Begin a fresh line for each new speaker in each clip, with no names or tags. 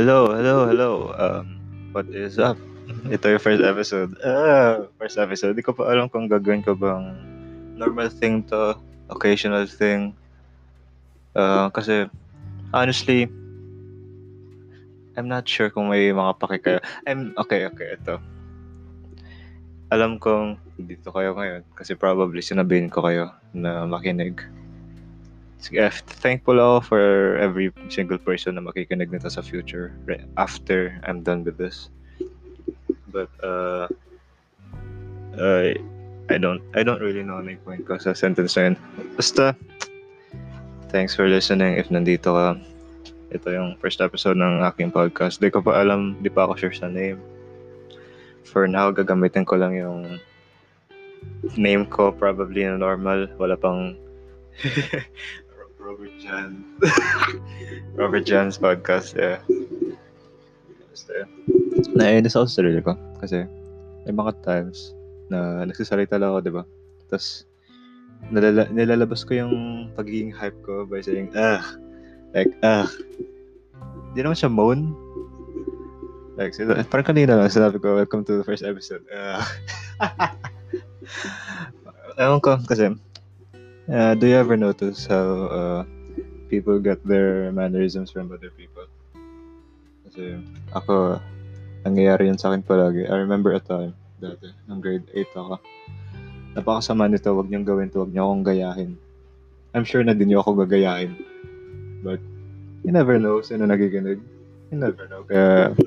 Hello, hello, hello. Um, what is up? Ito yung first episode. Ah, first episode. Di ko pa alam kung gagawin ko bang normal thing to, occasional thing. Uh, kasi, honestly, I'm not sure kung may makapaki kayo. I'm, okay, okay, ito. Alam kong dito kayo ngayon kasi probably sinabihin ko kayo na makinig. Thankful ako for every single person na makikinig nito sa future after I'm done with this. But uh, I I don't I don't really know yung point ko sa sentence na yun. Basta, thanks for listening if nandito ka. Ito yung first episode ng aking podcast. Di ko pa alam, di pa ako sure sa name. For now, gagamitin ko lang yung name ko probably na normal. Wala pang Robert John. Robert John's podcast, yeah. Basta, naiinis ako sa sarili ko. Kasi, may mga times na nagsasalita lang ako, di ba? Tapos, nalala, nilalabas ko yung pagiging hype ko by saying, ah, like, ah. Di naman siya moan. Like, sila, parang kanina lang, sinabi ko, welcome to the first episode. Ah. Ewan ko, kasi, uh, do you ever notice how uh, people get their mannerisms from other people? Kasi ako, nangyayari yun sa akin palagi. I remember a time, dati, ng grade 8 ako. Napakasama nito, wag niyong gawin to, wag niyo akong gayahin. I'm sure na din niyo ako gagayahin. But, you never know sino nagiginig. You never know. Kaya,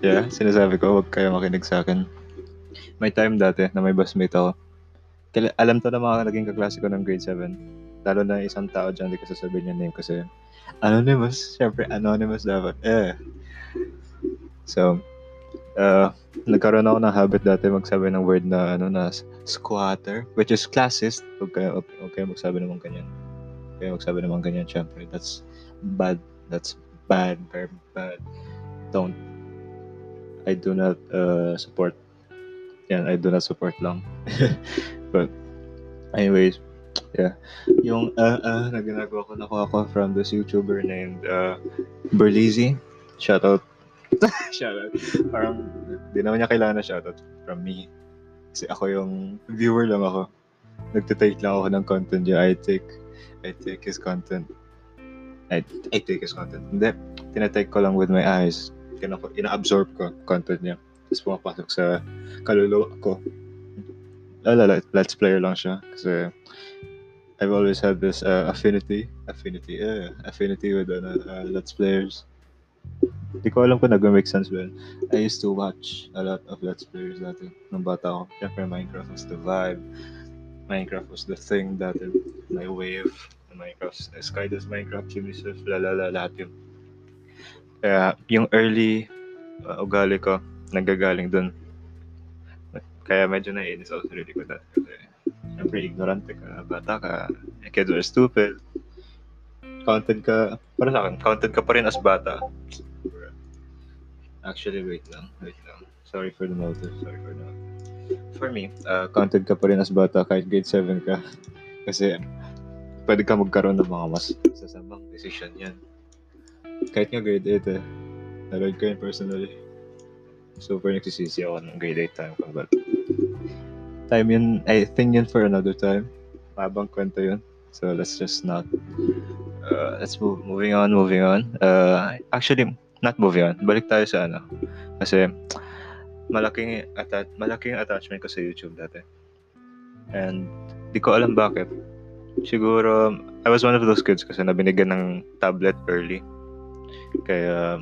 yeah, sinasabi ko, wag kayo makinig sa akin. May time dati na may busmate ako. Alam to na mga naging kaklase ko ng grade 7. Lalo na isang tao dyan, hindi ko sasabihin yung name kasi anonymous. Siyempre, anonymous dapat. Eh. So, uh, nagkaroon ako ng habit dati magsabi ng word na ano na squatter, which is classist. Huwag kayo, kayo magsabi naman ganyan. Kayo magsabi naman ganyan, syempre. That's bad. That's bad. Very bad. Don't. I do not uh, support. Yan, I do not support lang. But, anyways, yeah. Yung uh, uh, na ginagawa ko nakuha ko from this YouTuber named uh, Berlizzi. Shout out. shout out. Parang, di naman niya kailangan na shout out from me. Kasi ako yung viewer lang ako. Nagtitake lang ako ng content niya. I take, I take his content. I, I take his content. Hindi, tinatake ko lang with my eyes. Kina, ina-absorb ko content niya. Tapos pumapasok sa kaluluwa ko. Lala, let's player lang siya. Kasi I've always had this uh, affinity, affinity, uh, affinity with uh, uh, let's players. Hindi ko alam kung nag-make sense ba I used to watch a lot of let's players dati nung bata ako. Siyempre, Minecraft was the vibe. Minecraft was the thing dati. My wave. Minecraft, uh, Sky does Minecraft, Ubisoft, lalala, lahat yun. Kaya, yung early uh, ugali ko, nagagaling dun. Kaya medyo naiinis ako sa sarili ko dati. Kasi, siyempre, ignorante ka, bata ka, kids are stupid. Counted ka, para sa akin, counted ka pa rin as bata. Actually, wait lang, wait lang. Sorry for the motive, sorry for the For me, uh, counted ka pa rin as bata kahit grade 7 ka. Kasi, pwede ka magkaroon ng mga mas sasamang decision yan. Kahit nga grade 8 eh. Naload ko yun personally. Super nagsisisi ako ng grade 8 time ko. But, time yun, I think yun for another time. Mabang kwento yun. So, let's just not. Uh, let's move, moving on, moving on. Uh, actually, not moving on. Balik tayo sa ano. Kasi, malaking, atta- malaking attachment ko sa YouTube dati. And, di ko alam bakit. Siguro, I was one of those kids kasi nabinigyan ng tablet early. Kaya,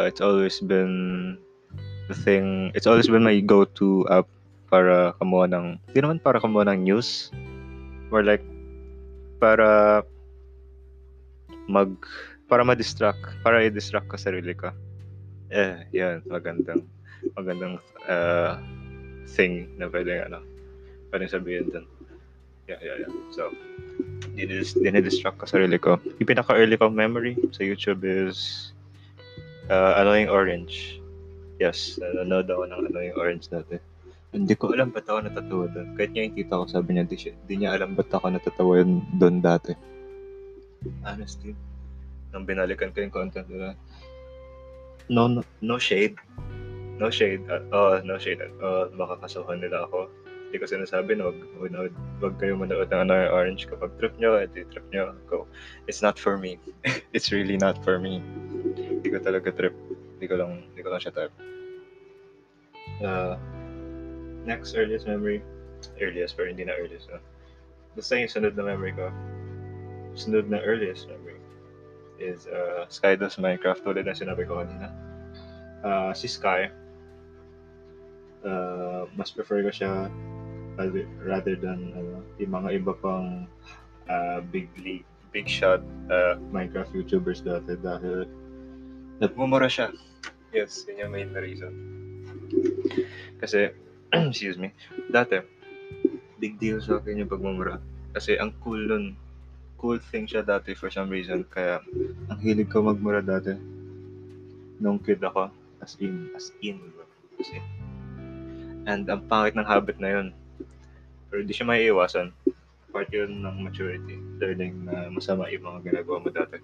uh, it's always been the thing, it's always been my go-to app para kumuha ng, hindi naman para kumuha ng news. More like, para mag, para ma-distract, para i-distract ko sarili ko. Eh, yan, magandang, magandang uh, thing na pwedeng, ano, pwedeng sabihin dun. Yeah, yeah, yeah. So, dinidis- dinidistract ko sarili ko. Yung pinaka-early kong memory sa YouTube is uh, Annoying Orange. Yes, nanonood ako ng Annoying Orange dati. Hindi ko alam ba't ako natatawa doon. Kahit nga yung tita ko sabi niya, di, siya, di niya alam ba't ako natatawa doon dati. Honestly, nang binalikan ko yung content nila. No, no, no shade. No shade. At, oh, no shade. At, oh, baka kasuhan nila ako. Hindi ko sinasabi na wag, wag kayo manood ng ano, orange kapag trip nyo, edi trip nyo. Go. It's not for me. It's really not for me. Hindi ko talaga trip. Hindi ko lang, hindi ko lang siya type. Uh, next earliest memory. Earliest, pero hindi na earliest. No? Basta yung sunod na memory ko. Sunod na earliest memory is uh, Skydos Minecraft tulad na sinabi ko kanina. Uh, si Sky, uh, mas prefer ko siya rather, rather than uh, yung mga iba pang uh, big league, big shot uh, Minecraft YouTubers dati dahil nagmumura siya. Yes, yun yung main reason. Kasi, excuse me, dati, big deal sa akin yung pagmumura. Kasi ang cool nun, cool thing siya dati for some reason. Kaya, ang hilig ko magmura dati. Nung kid ako, as in, as in, bro. As in. And ang pangit ng habit na yun. Pero hindi siya maiiwasan. Part yun ng maturity. Learning na masama yung mga ginagawa mo dati.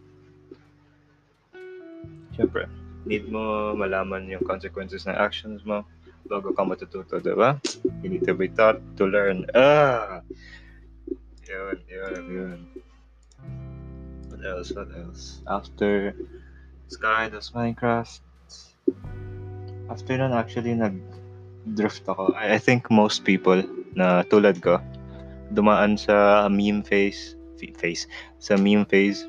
Siyempre, need mo malaman yung consequences ng actions mo bago ka matututo, di ba? You need to be taught to learn. Ah! Yun, yun, yun. What else, what else? After Sky, das Minecraft. After nun, actually, nag-drift ako. I, I think most people na tulad ko, dumaan sa meme phase, face, sa meme phase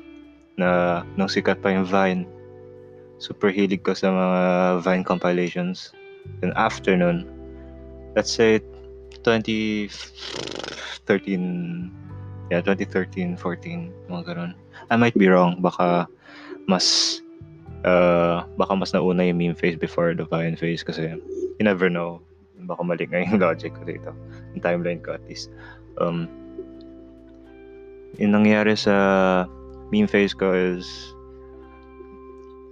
na nung sikat pa yung Vine. Super hilig ko sa mga Vine compilations. Then after nun, let's say 2013, yeah, 2013, 14, mga ganun. I might be wrong. Baka mas uh, baka mas nauna yung meme phase before the Vine phase kasi you never know. Baka mali nga yung logic ko dito. Yung timeline ko at least. Um, yung nangyari sa meme phase ko is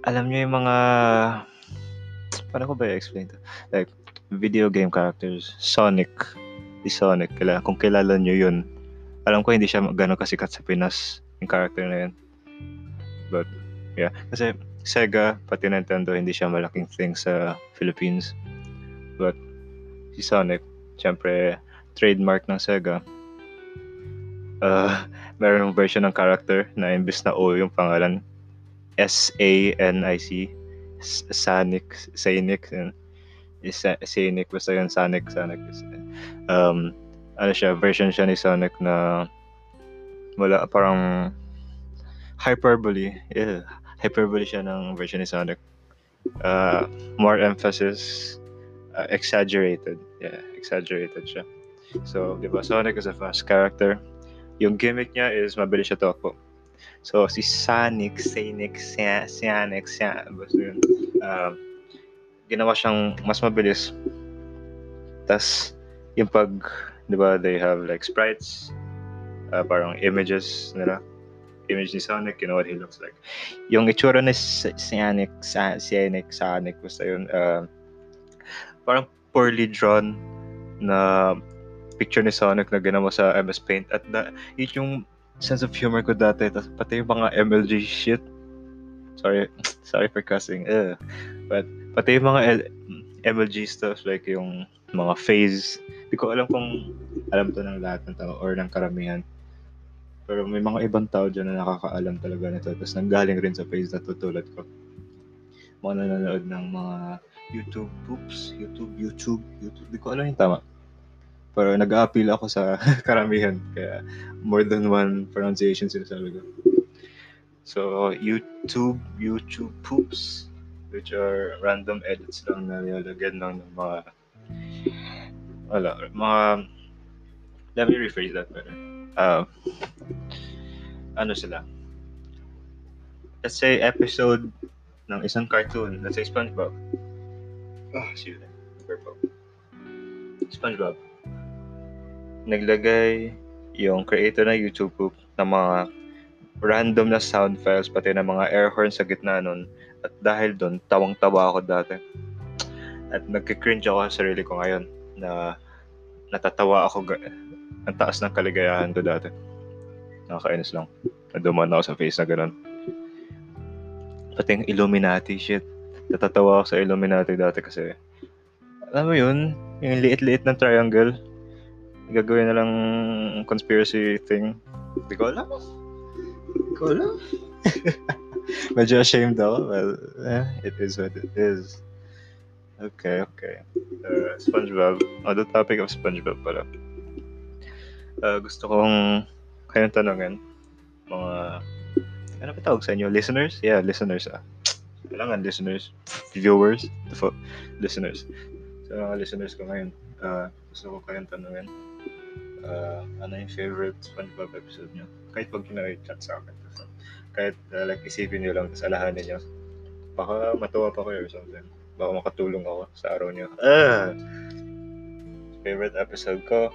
alam niyo yung mga paano ko ba i-explain to? Like, video game characters, Sonic, si Sonic, kila, kung kilala niyo yun, alam ko hindi siya gano'ng kasikat sa Pinas, yung character na yun. But, yeah. Kasi, Sega, pati Nintendo, hindi siya malaking thing sa Philippines. But, si Sonic, syempre, trademark ng Sega. Uh, meron version ng character na imbis na O yung pangalan, S-A-N-I-C, Sonic, Sonic, Sonic, basta yun, Sonic, Sonic. Um, ano siya, version siya ni Sonic na wala, parang hyperbole, yeah, hyperbole siya ng version ni Sonic. Uh, more emphasis, uh, exaggerated. Yeah, exaggerated siya. So, di ba, Sonic is a fast character. Yung gimmick niya is mabilis siya takbo. So, si Sonic, Sonic, Sonic, Sonic, basta. Uh, ginawa siyang mas mabilis. Tapos, yung pag, di ba, they have like sprites, uh, parang images nila. Image ni Sonic, you know what he looks like. Yung itsura ni Sonic, Sonic, Sonic, basta yun, uh, parang poorly drawn na picture ni Sonic na ginawa sa MS Paint at yun yung sense of humor ko dati tas pati yung mga MLG shit. Sorry sorry for cussing. Uh, but pati yung mga L- MLG stuff like yung mga phase. Hindi ko alam kung alam to ng lahat ng tao or ng karamihan. Pero may mga ibang tao dyan na nakakaalam talaga nito tapos nanggaling rin sa phase na tutulad ko. Mga nanonood ng mga YouTube poops YouTube YouTube YouTube. Hindi ko alam yung tama pero nag-appeal ako sa karamihan. Kaya more than one pronunciation sinasabi ko. So, YouTube, YouTube poops, which are random edits lang na nilalagyan lang ng mga, wala, mga, let me rephrase that better. Uh, ano sila? Let's say episode ng isang cartoon. Let's say SpongeBob. Ah, oh, you then. SpongeBob naglagay yung creator ng YouTube poop ng mga random na sound files pati ng mga air horn sa gitna nun. At dahil doon, tawang-tawa ako dati. At nagkikringe ako sa sarili ko ngayon na natatawa ako ang taas ng kaligayahan ko dati. Nakakainis lang. Naduman ako sa face na ganun. Pati yung Illuminati shit. Natatawa ako sa Illuminati dati kasi alam mo yun, yung liit-liit ng triangle. Gagawin na lang conspiracy thing. Hindi ko alam. Hindi ko alam. Medyo ashamed ako. Well, eh, it is what it is. Okay, okay. Uh, SpongeBob. On the topic of SpongeBob pala. Uh, gusto kong kayong tanongin. Mga, ano pa tawag sa inyo? Listeners? Yeah, listeners ah. Kailangan listeners. Viewers. Listeners. Sa mga listeners ko ngayon, uh, gusto ko kayong tanongin. Uh, ano yung favorite SpongeBob episode nyo? Kahit pag kinag-chat sa akin. Kahit uh, like isipin nyo lang, tapos alahanin nyo. Baka matuwa pa kayo or something baka makatulong ako sa araw niyo. Ah! Favorite episode ko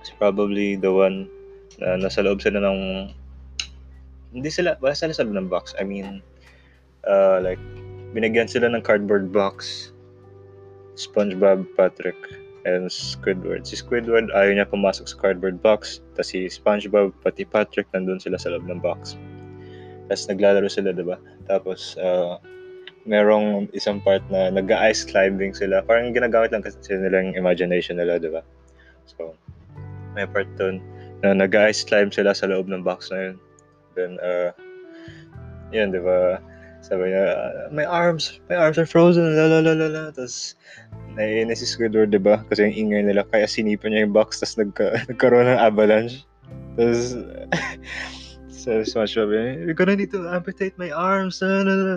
is probably the one na nasa loob sila ng hindi sila, wala sila sa loob ng box. I mean, uh, like, binigyan sila ng cardboard box. SpongeBob, Patrick, and Squidward. Si Squidward, ayaw niya pumasok sa cardboard box. Tapos si SpongeBob, pati Patrick, nandun sila sa loob ng box. Tapos naglalaro sila, diba? Tapos, uh, merong isang part na nag-ice climbing sila. Parang ginagamit lang kasi nila yung imagination nila, di ba? So, may part dun na nag-ice climb sila sa loob ng box na yun. Then, uh, yun, di ba? Sabi niya, my arms, my arms are frozen, la la la la la. Tapos, naiinis si Squidward, di ba? Kasi yung ingay nila, kaya sinipan niya yung box, tapos nagka, nagkaroon ng avalanche. Tapos, sabi si SpongeBob, you're gonna need to amputate my arms, la la la.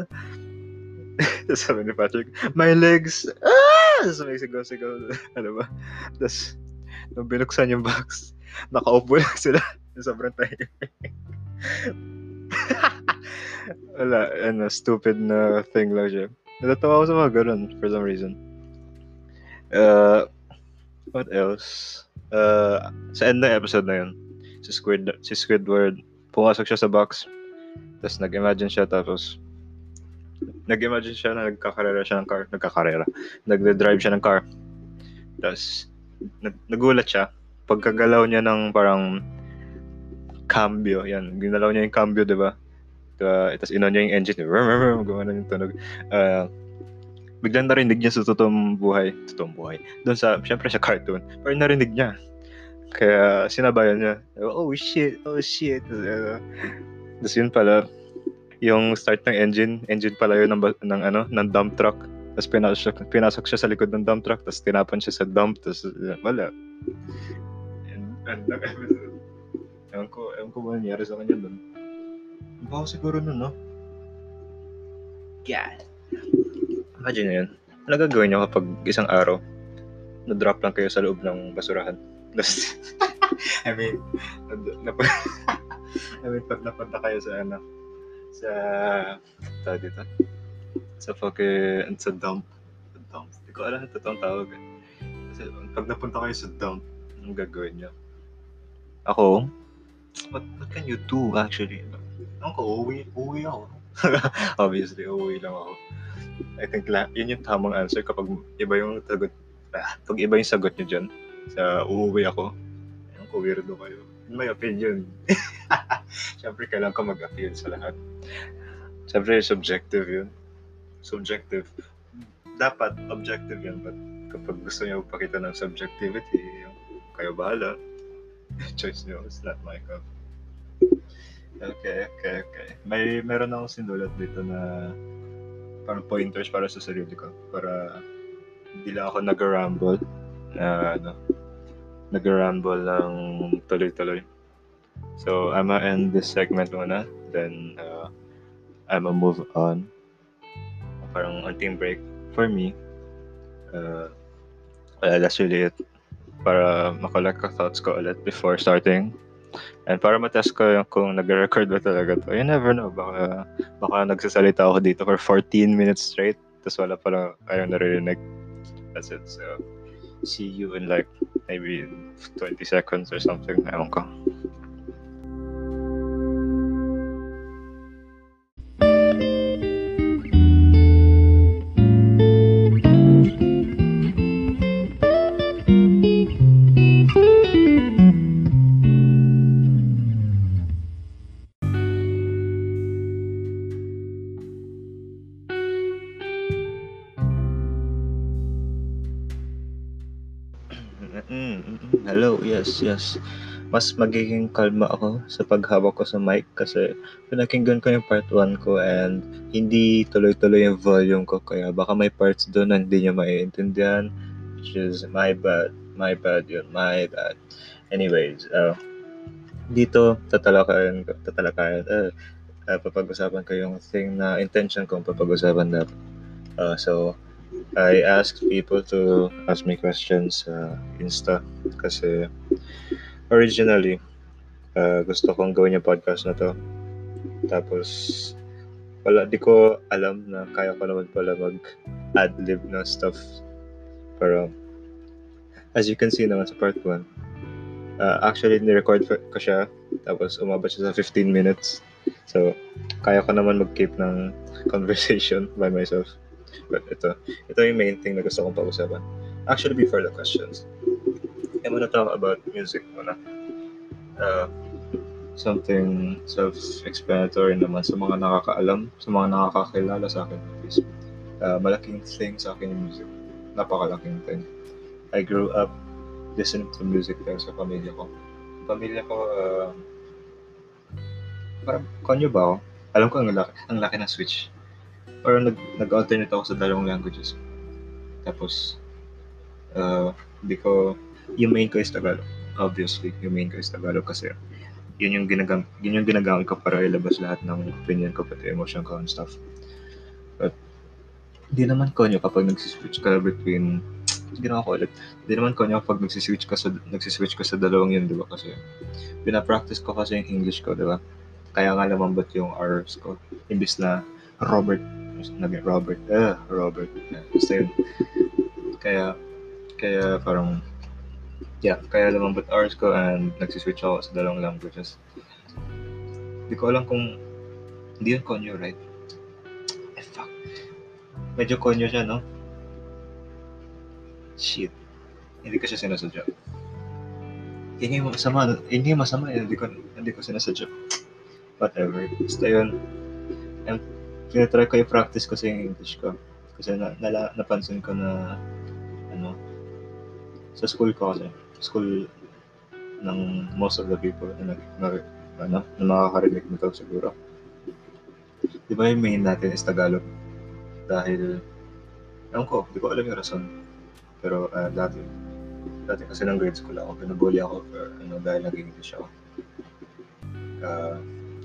Tapos sabi ni Patrick, my legs! Ah! Tapos may sigaw-sigaw. ano ba? Tapos, nung binuksan yung box, nakaupo lang sila. Sobrang tayo. Wala, ano, stupid na thing lang siya. Natatawa ako sa mga ganun for some reason. Uh, what else? Uh, sa end ng episode na yun, si, Squid, si Squidward, pumasok siya sa box, tapos nag-imagine siya, tapos nag-imagine siya na nagkakarera siya ng car. Nagkakarera. Nagde-drive siya ng car. Tapos, nag- nagulat siya. Pagkagalaw niya ng parang cambio. Yan, ginalaw niya yung cambio, di ba? Uh, tapos inon niya yung engine. Gumana yung tunog. Uh, biglang narinig niya sa totoong buhay. Totoong buhay. Doon sa, syempre sa cartoon. Pero narinig niya. Kaya sinabayan niya. Oh shit, oh shit. Uh, tapos yun pala, yung start ng engine, engine pala yun ng, ng, ano, ng dump truck. Tapos pinasok, pinasok siya sa likod ng dump truck, tapos tinapan siya sa dump, tapos wala. And, and, episode. Ewan ko, ewan ko ba nangyari sa kanya doon. Baka siguro nun, no? God. Imagine nyo yun. Ano gagawin nyo kapag isang araw, na-drop lang kayo sa loob ng basurahan? Tapos, I mean, nap- I mean, pag napunta kayo sa ano, sa tawag dito sa fucking sa dump sa dump hindi ko alam ang tawag eh. kasi pag napunta kayo sa dump anong gagawin niyo ako what, what can you do actually ako ko uwi uwi ako obviously uwi lang ako I think la, yun yung tamang answer kapag iba yung sagot ah, pag iba yung sagot niyo dyan sa uuwi ako ayun ko weirdo kayo in my opinion Siyempre, kailangan ka mag-appeal sa lahat. Siyempre, subjective yun. Subjective. Dapat, objective yun. But kapag gusto niyo pakita ng subjectivity, kayo bahala. Choice niyo. It's not my cup. Okay, okay, okay. May meron akong sinulat dito na parang pointers para sa sarili ko. Para hindi lang ako nag-ramble. Uh, ano, nag-ramble ng tuloy-tuloy. So, I'm gonna end this segment muna. Then, uh, I'm gonna move on. Parang unting break for me. Uh, well, that's really it. Para makolect ko thoughts ko ulit before starting. And para matest ko yung kung nag-record ba talaga to. You never know. Baka, baka nagsasalita ako dito for 14 minutes straight. Tapos wala pala kayong naririnig. That's it. So, see you in like maybe 20 seconds or something. Ewan ko. Hello, yes, yes. Mas magiging kalma ako sa paghawak ko sa mic kasi pinakinggan ko yung part 1 ko and hindi tuloy-tuloy yung volume ko kaya baka may parts doon na hindi nyo maiintindihan which is my bad, my bad yun, my bad. Anyways, uh, dito tatalakayan, tatalakayan, uh, uh, papag-usapan ko yung thing na intention kong papag-usapan na uh, so I ask people to ask me questions sa uh, Insta kasi originally uh, gusto kong gawin yung podcast na to. Tapos wala di ko alam na kaya ko naman pala mag ad-lib na stuff. Pero as you can see naman sa part 1 uh, actually ni-record ko siya. Tapos umabot siya sa 15 minutes. So kaya ko naman mag-keep ng conversation by myself But ito, ito yung main thing na gusto kong pag-usapan. Actually, before the questions, I want to talk about music muna. Uh, something self-explanatory naman sa mga nakakaalam, sa mga nakakakilala sa akin at least. Uh, malaking thing sa akin yung music. Napakalaking thing. I grew up listening to music dahil sa pamilya ko. Pamilya ko, uh, parang konyo ba ako? Alam ko ang laki, ang laki ng switch parang nag, nag-alternate ako sa dalawang languages. Tapos, uh, hindi ko, yung main ko is Tagalog. Obviously, yung main ko is Tagalog kasi yun yung ginagam yun yung ginagamit ko para ilabas lahat ng opinion ko pati emotion ko and stuff. But hindi naman konyo kapag nagsiswitch ka between ginawa ko ulit. Hindi naman konyo kapag nagsiswitch ka sa nagsiswitch ka sa dalawang yun, di ba? Kasi pina-practice ko kasi yung English ko, di ba? Kaya nga lumambot yung R's ko. Imbis na Robert naging Robert. Eh, Robert. Basta yun. Kaya, kaya parang, yeah, kaya lumambot hours ko and nagsiswitch ako sa dalawang languages. Hindi ko alam kung, hindi yun konyo, right? Eh, fuck. Medyo konyo siya, no? Shit. Hindi ko siya sinasadya. Yun yung masama, yun yung masama, hindi ko, hindi ko sinasadya. Whatever. Basta yun. And tinatry ko i-practice kasi yung English ko. Kasi na, nala, napansin ko na, ano, sa school ko kasi, school ng most of the people na, na, ano, na makakarinig nito siguro. Di ba yung main natin is Tagalog? Dahil, ewan ko, di ko alam yung rason. Pero uh, dati, dati kasi ng grade school ako, pinabully ako for, ano, dahil nag-English ako. Uh,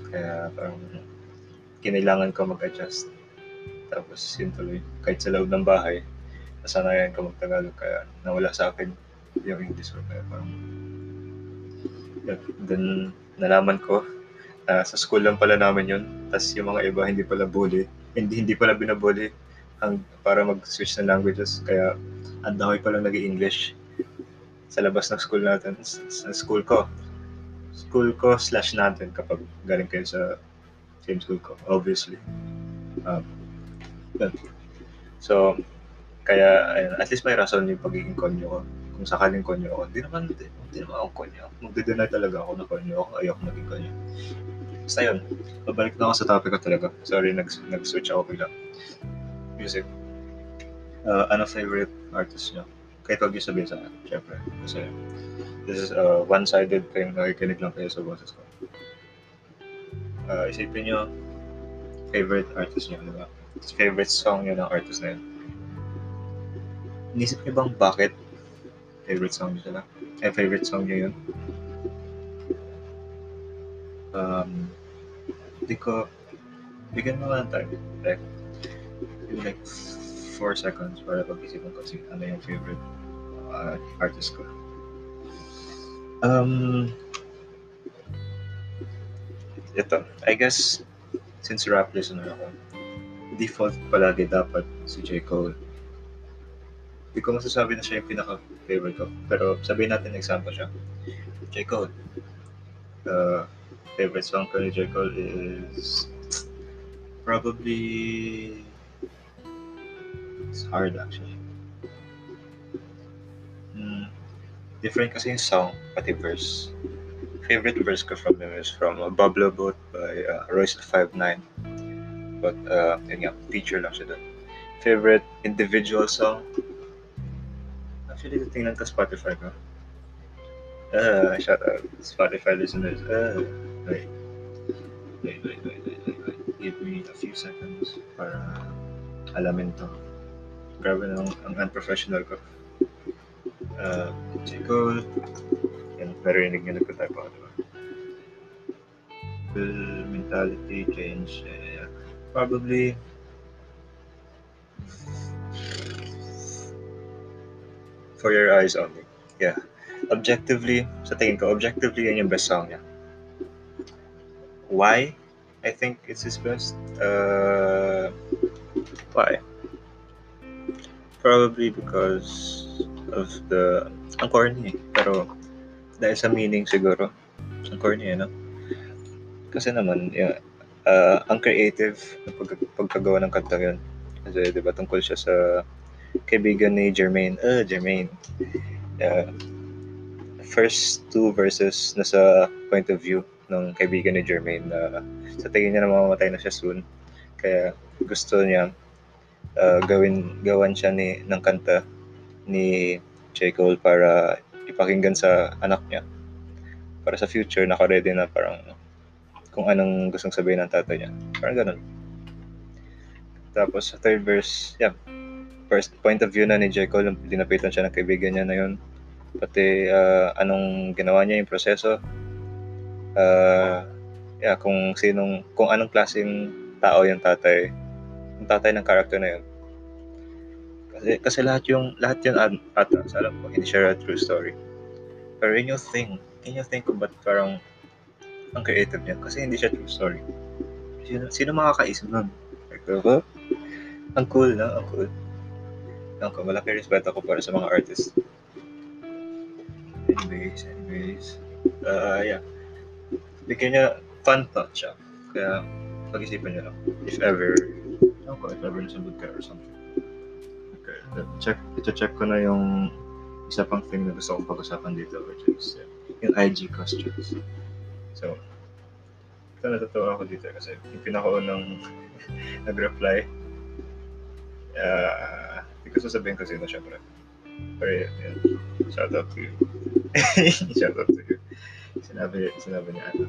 kaya parang kinailangan ko mag-adjust. Tapos yun tuloy, kahit sa loob ng bahay, nasanayan ko mag-Tagalog kaya nawala sa akin yung English ko. Kaya parang. Then, nalaman ko, uh, sa school lang pala namin yun. Tapos yung mga iba hindi pala bully. Hindi, hindi pala binabully ang, para mag-switch ng languages. Kaya, ang dami pala nag english sa labas ng school natin, sa school ko. School ko slash natin kapag galing kayo sa school ko, obviously. Um, So, kaya, ayun, at least may rason yung pagiging konyo ko. Kung sakaling konyo ako, hindi naman, hindi naman ako konyo. Magde-deny talaga ako na konyo ako, ayoko maging konyo. Basta yun, babalik na ako sa topic ko talaga. Sorry, nag, nag-switch ako bigla. Music. Uh, ano favorite artist nyo? Kahit huwag yung sabihin sa akin, syempre. Kasi this is a one-sided thing, nakikinig lang kayo sa boses ko uh, isipin nyo, favorite artist nyo, di ba? Favorite song nyo ng artist na yun. Inisip nyo bang bakit favorite song nyo sila? Eh, favorite song nyo yun? Um, hindi ko, bigyan mo nga ng time. Like, like 4 seconds para pag-isipan ko si ano yung favorite uh, artist ko. Um, ito, I guess, since rap listener ako, default palagi dapat si J. Cole. Hindi ko masasabi na siya yung pinaka-favorite ko. Pero sabihin natin example siya. J. Cole. The favorite song ko ni J. Cole is probably it's hard actually. Hmm. Different kasi yung song, pati verse favorite verse ko from him is from uh, Bablo Boat by uh, Royce 59. But, uh, yun nga, feature lang siya doon. Favorite individual song? Actually, tingnan ko Spotify ko. Uh, shout out Spotify listeners. Uh, wait. Wait, wait, wait, wait, wait, wait. Give me a few seconds para alamin to. Grabe na ang, unprofessional ko. Uh. Cole. Niyo nagko-type ako, diba? Mentality change? Probably for your eyes only. Yeah. Objectively, sa tingin ko, objectively, yan yung best song niya. Why? I think it's his best. Uh, why? Probably because of the... Ang corny. Pero dahil sa meaning siguro. Ang corny, no? Kasi naman, yeah, uh, ang creative na pag, pagkagawa ng kanta yun. Kasi, di ba, tungkol siya sa kaibigan ni Jermaine. Uh, Jermaine. Uh, first two verses nasa point of view ng kaibigan ni Jermaine na sa tingin niya na mamamatay na siya soon. Kaya gusto niya uh, gawin gawan siya ni ng kanta ni J. Cole para ipakinggan sa anak niya. Para sa future, naka-ready na parang kung anong gustong sabihin ng tatay niya. Parang ganun. Tapos sa third verse, yeah, first point of view na ni J. Cole, dinapitan siya ng kaibigan niya na yun. Pati uh, anong ginawa niya yung proseso. Uh, yeah, kung sinong, kung anong klaseng tao yung tatay, yung tatay ng character na yun. Kasi, kasi lahat yung, lahat yun at, at sa alam ko, hindi siya a true story. Pero yun yung thing, can you think kung parang ang creative niya? Kasi hindi siya true story. Sino, sino makakaisip nun? Like, diba? Ang cool na, ang cool. Ang cool, malaki respect ako para sa mga artists. Anyways, anyways. Uh, yeah. Bigyan niya fun thought siya. Kaya, pag-isipan niyo lang. If ever, ako, if ever nasa mood ka or something. Okay, check, ito check ko na yung isa pang thing na gusto kong pag-usapan dito, which is uh, yung IG questions. So, ito natatawa ako dito kasi yung pinakaunang nag-reply, uh, hindi ko sasabihin ko sino syempre. Pero yun, shout out to you. shout out to you. Sinabi, sinabi niya ano.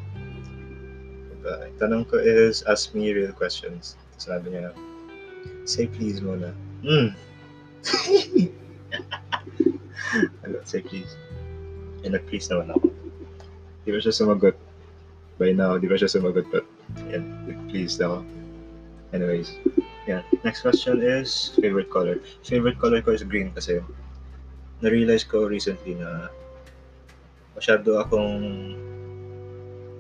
Diba, tanong ko is, ask me real questions. Sinabi niya, say please muna. Hmm. ano, say please. And nag-please naman ako. Di ba siya sumagot? By now, di ba siya sumagot? But, yan, nag-please ako. Anyways, yan. Next question is, favorite color. Favorite color ko is green kasi na-realize ko recently na masyado akong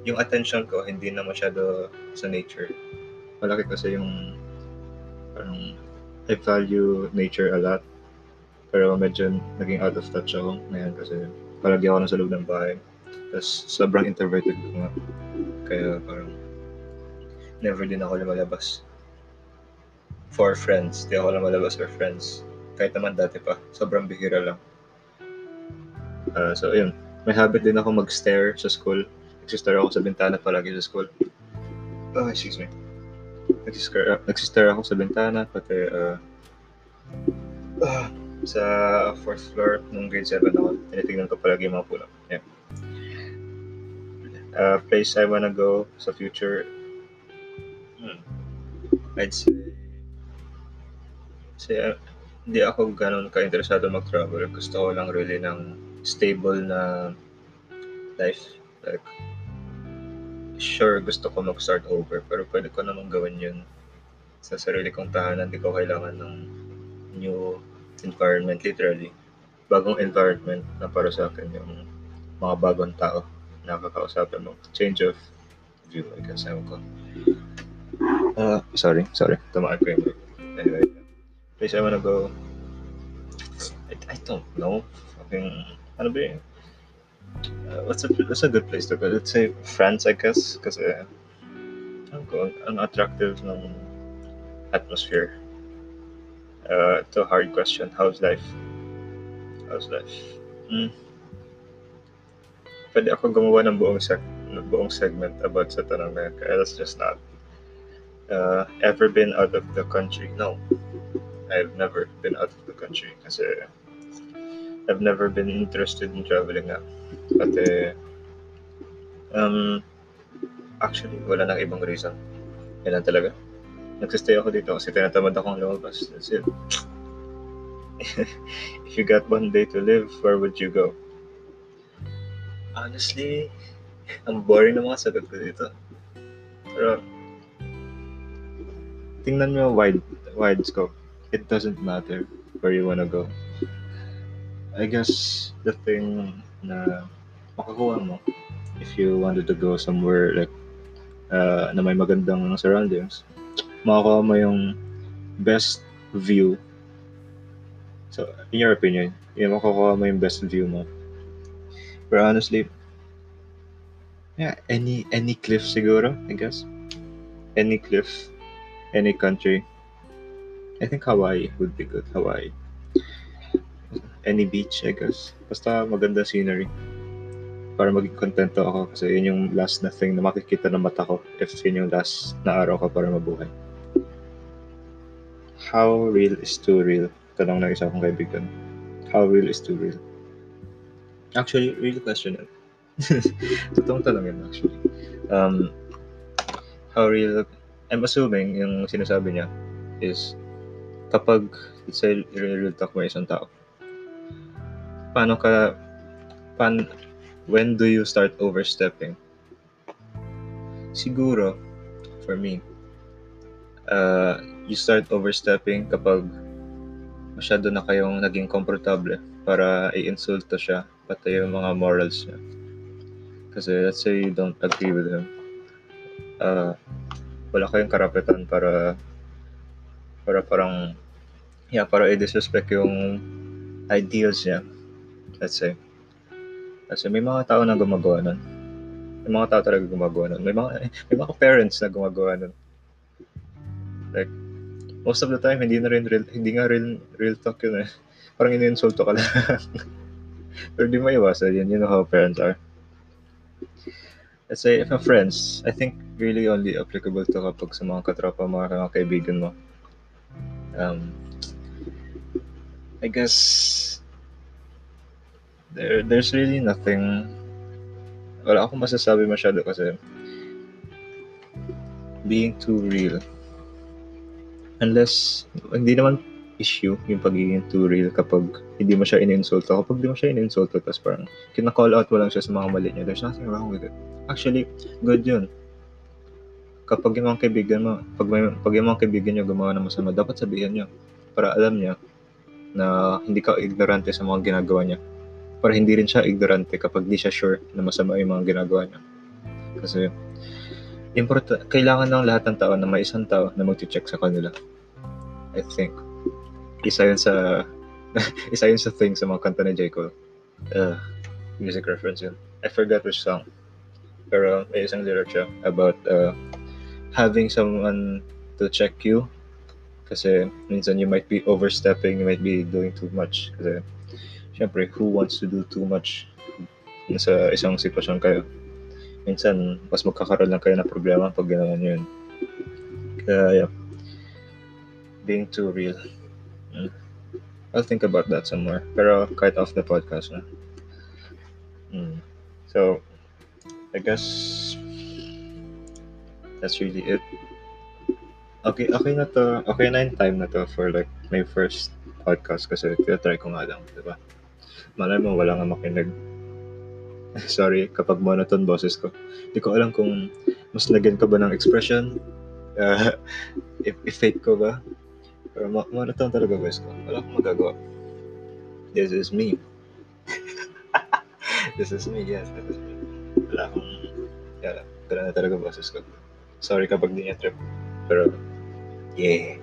yung attention ko hindi na masyado sa nature. Malaki kasi yung parang I value nature a lot. Pero medyo naging out of touch ako ngayon kasi palagi ako nasa loob ng bahay. Tapos sobrang introverted ko nga. Kaya parang never din ako lumalabas. For friends. Di ako lumalabas for friends. Kahit naman dati pa. Sobrang bihira lang. Uh, so, yun. May habit din ako mag-stare sa school. Nagsistare ako sa bintana palagi sa school. Oh, excuse me. Nagsistare, uh, nagsistare ako sa bintana, pati uh, uh, sa fourth floor nung grade 7 ako. Tinitingnan ko palagi yung mga pulang. Yeah. Uh, place I wanna go sa future. Hmm. I'd say, say uh, hindi ako ganun ka-interesado mag-travel. Gusto ko lang really ng stable na life. Like, sure, gusto ko mag-start over, pero pwede ko naman gawin yun sa sarili kong tahanan. Hindi ko kailangan ng new environment, literally. Bagong environment na para sa akin yung mga bagong tao na kakausapin mo. Change of view, I guess. Ewan ko. Uh, sorry, sorry. Tumaan ko yung Anyway, place I wanna go. I, I don't know. Fucking, ano ba yun? Uh, what's a what's a good place to go? Let's say France, I guess, kasi ano ko, ang attractive ng atmosphere. Uh, it's a hard question. How's life? How's life? Hmm. Pwede ako gumawa ng buong seg buong segment about sa tanong na. Kaya that's just not. Uh, ever been out of the country? No. I've never been out of the country kasi I've never been interested in traveling na. Pati, um, actually, wala nang ibang reason. Yan lang talaga. Nagsistay ako dito kasi tinatamad akong lumabas. That's it. if you got one day to live, where would you go? Honestly, ang boring ng mga sagot ko dito. Pero, tingnan mo wide, wide scope. It doesn't matter where you wanna go. I guess the thing na makakuha mo if you wanted to go somewhere like uh, na may magandang surroundings, makakuha mo yung best view. So, in your opinion, yung makakuha mo yung best view mo. But honestly, yeah, any any cliff siguro, I guess. Any cliff, any country. I think Hawaii would be good. Hawaii. Any beach, I guess. Basta maganda scenery. Para maging kontento ako kasi yun yung last na thing na makikita ng mata ko if yun yung last na araw ko para mabuhay. How real is too real? Tanong ng isa kong kaibigan. How real is too real? Actually, real question yun. Totoong tanong yun actually. Um, how real, I'm assuming yung sinasabi niya is kapag it's a real talk mo isang tao, paano ka, pan, when do you start overstepping? Siguro, for me, uh, you start overstepping kapag masyado na kayong naging komportable para i-insulto siya pati yung mga morals niya. Kasi let's say you don't agree with him. Uh, wala kayong karapatan para para parang yeah, para i-disrespect yung ideals niya. Let's say. Kasi may mga tao na gumagawa nun. May mga tao talaga gumagawa nun. May mga, may mga parents na gumagawa nun. Like, most of the time, hindi na rin real, hindi nga real, real talk yun eh. Parang ini-insulto ka lang. Pero di mo iwasan yun. You know how parents are. Let's say, if a friends, I think really only applicable to kapag sa mga katropa, mga, mga kaibigan mo. Um, I guess, there, there's really nothing, wala akong masasabi masyado kasi being too real. Unless, hindi naman issue yung pagiging too real kapag hindi mo siya in-insulto. Kapag hindi mo siya in-insulto, tapos parang kina-call out mo lang siya sa mga mali niya, there's nothing wrong with it. Actually, good yun. Kapag yung mga kaibigan mo, pag, may, pag yung mga kaibigan niyo gumawa ng masama, dapat sabihin niyo para alam niya na hindi ka ignorante sa mga ginagawa niya. Para hindi rin siya ignorante kapag di siya sure na masama yung mga ginagawa niya. Kasi, important, kailangan ng lahat ng tao na may isang tao na mag-check sa kanila. I think isa yun sa isa yun sa thing sa mga kanta ni J. Cole. Uh, music reference yun. I forgot which song. Pero may isang lyric siya about uh, having someone to check you kasi minsan you might be overstepping, you might be doing too much. Kasi syempre, who wants to do too much sa isang sitwasyon kayo? Minsan, mas magkakaroon lang kayo ng problema pag nyo yun. Kaya, yeah, being too real. Mm. I'll think about that somewhere. Pero kahit off the podcast na. Mm. So, I guess that's really it. Okay, okay na to. Okay na yung time na to for like my first podcast kasi try ko nga lang, di ba? Malay mo, wala nga makinig. Sorry kapag monotone boses ko. Hindi ko alam kung mas lagyan ka ba ng expression. Uh, if, if fake ko ba? Pero ma- monotone talaga boses ko. Wala akong magagawa. This is me. this is me, yes. This is me. Wala akong... Yeah, ganun na talaga boses ko. Sorry kapag di niya trip. Pero, yeah.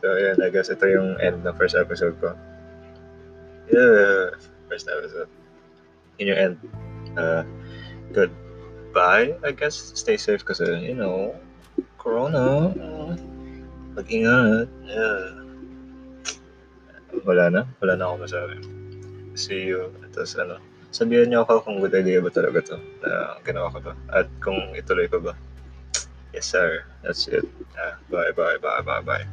so, yun. I guess ito yung end ng first episode ko. Yeah, first episode. In your end. Uh, goodbye, I guess. Stay safe kasi, you know, Corona. Uh, mag-ingat. Yeah. Wala na. Wala na ako masabi. See you. Tapos ano, sabihan niyo ako kung good idea ba talaga to na ginawa ko to. At kung ituloy ko ba. Yes, sir. That's it. Uh, bye, bye, bye, bye, bye.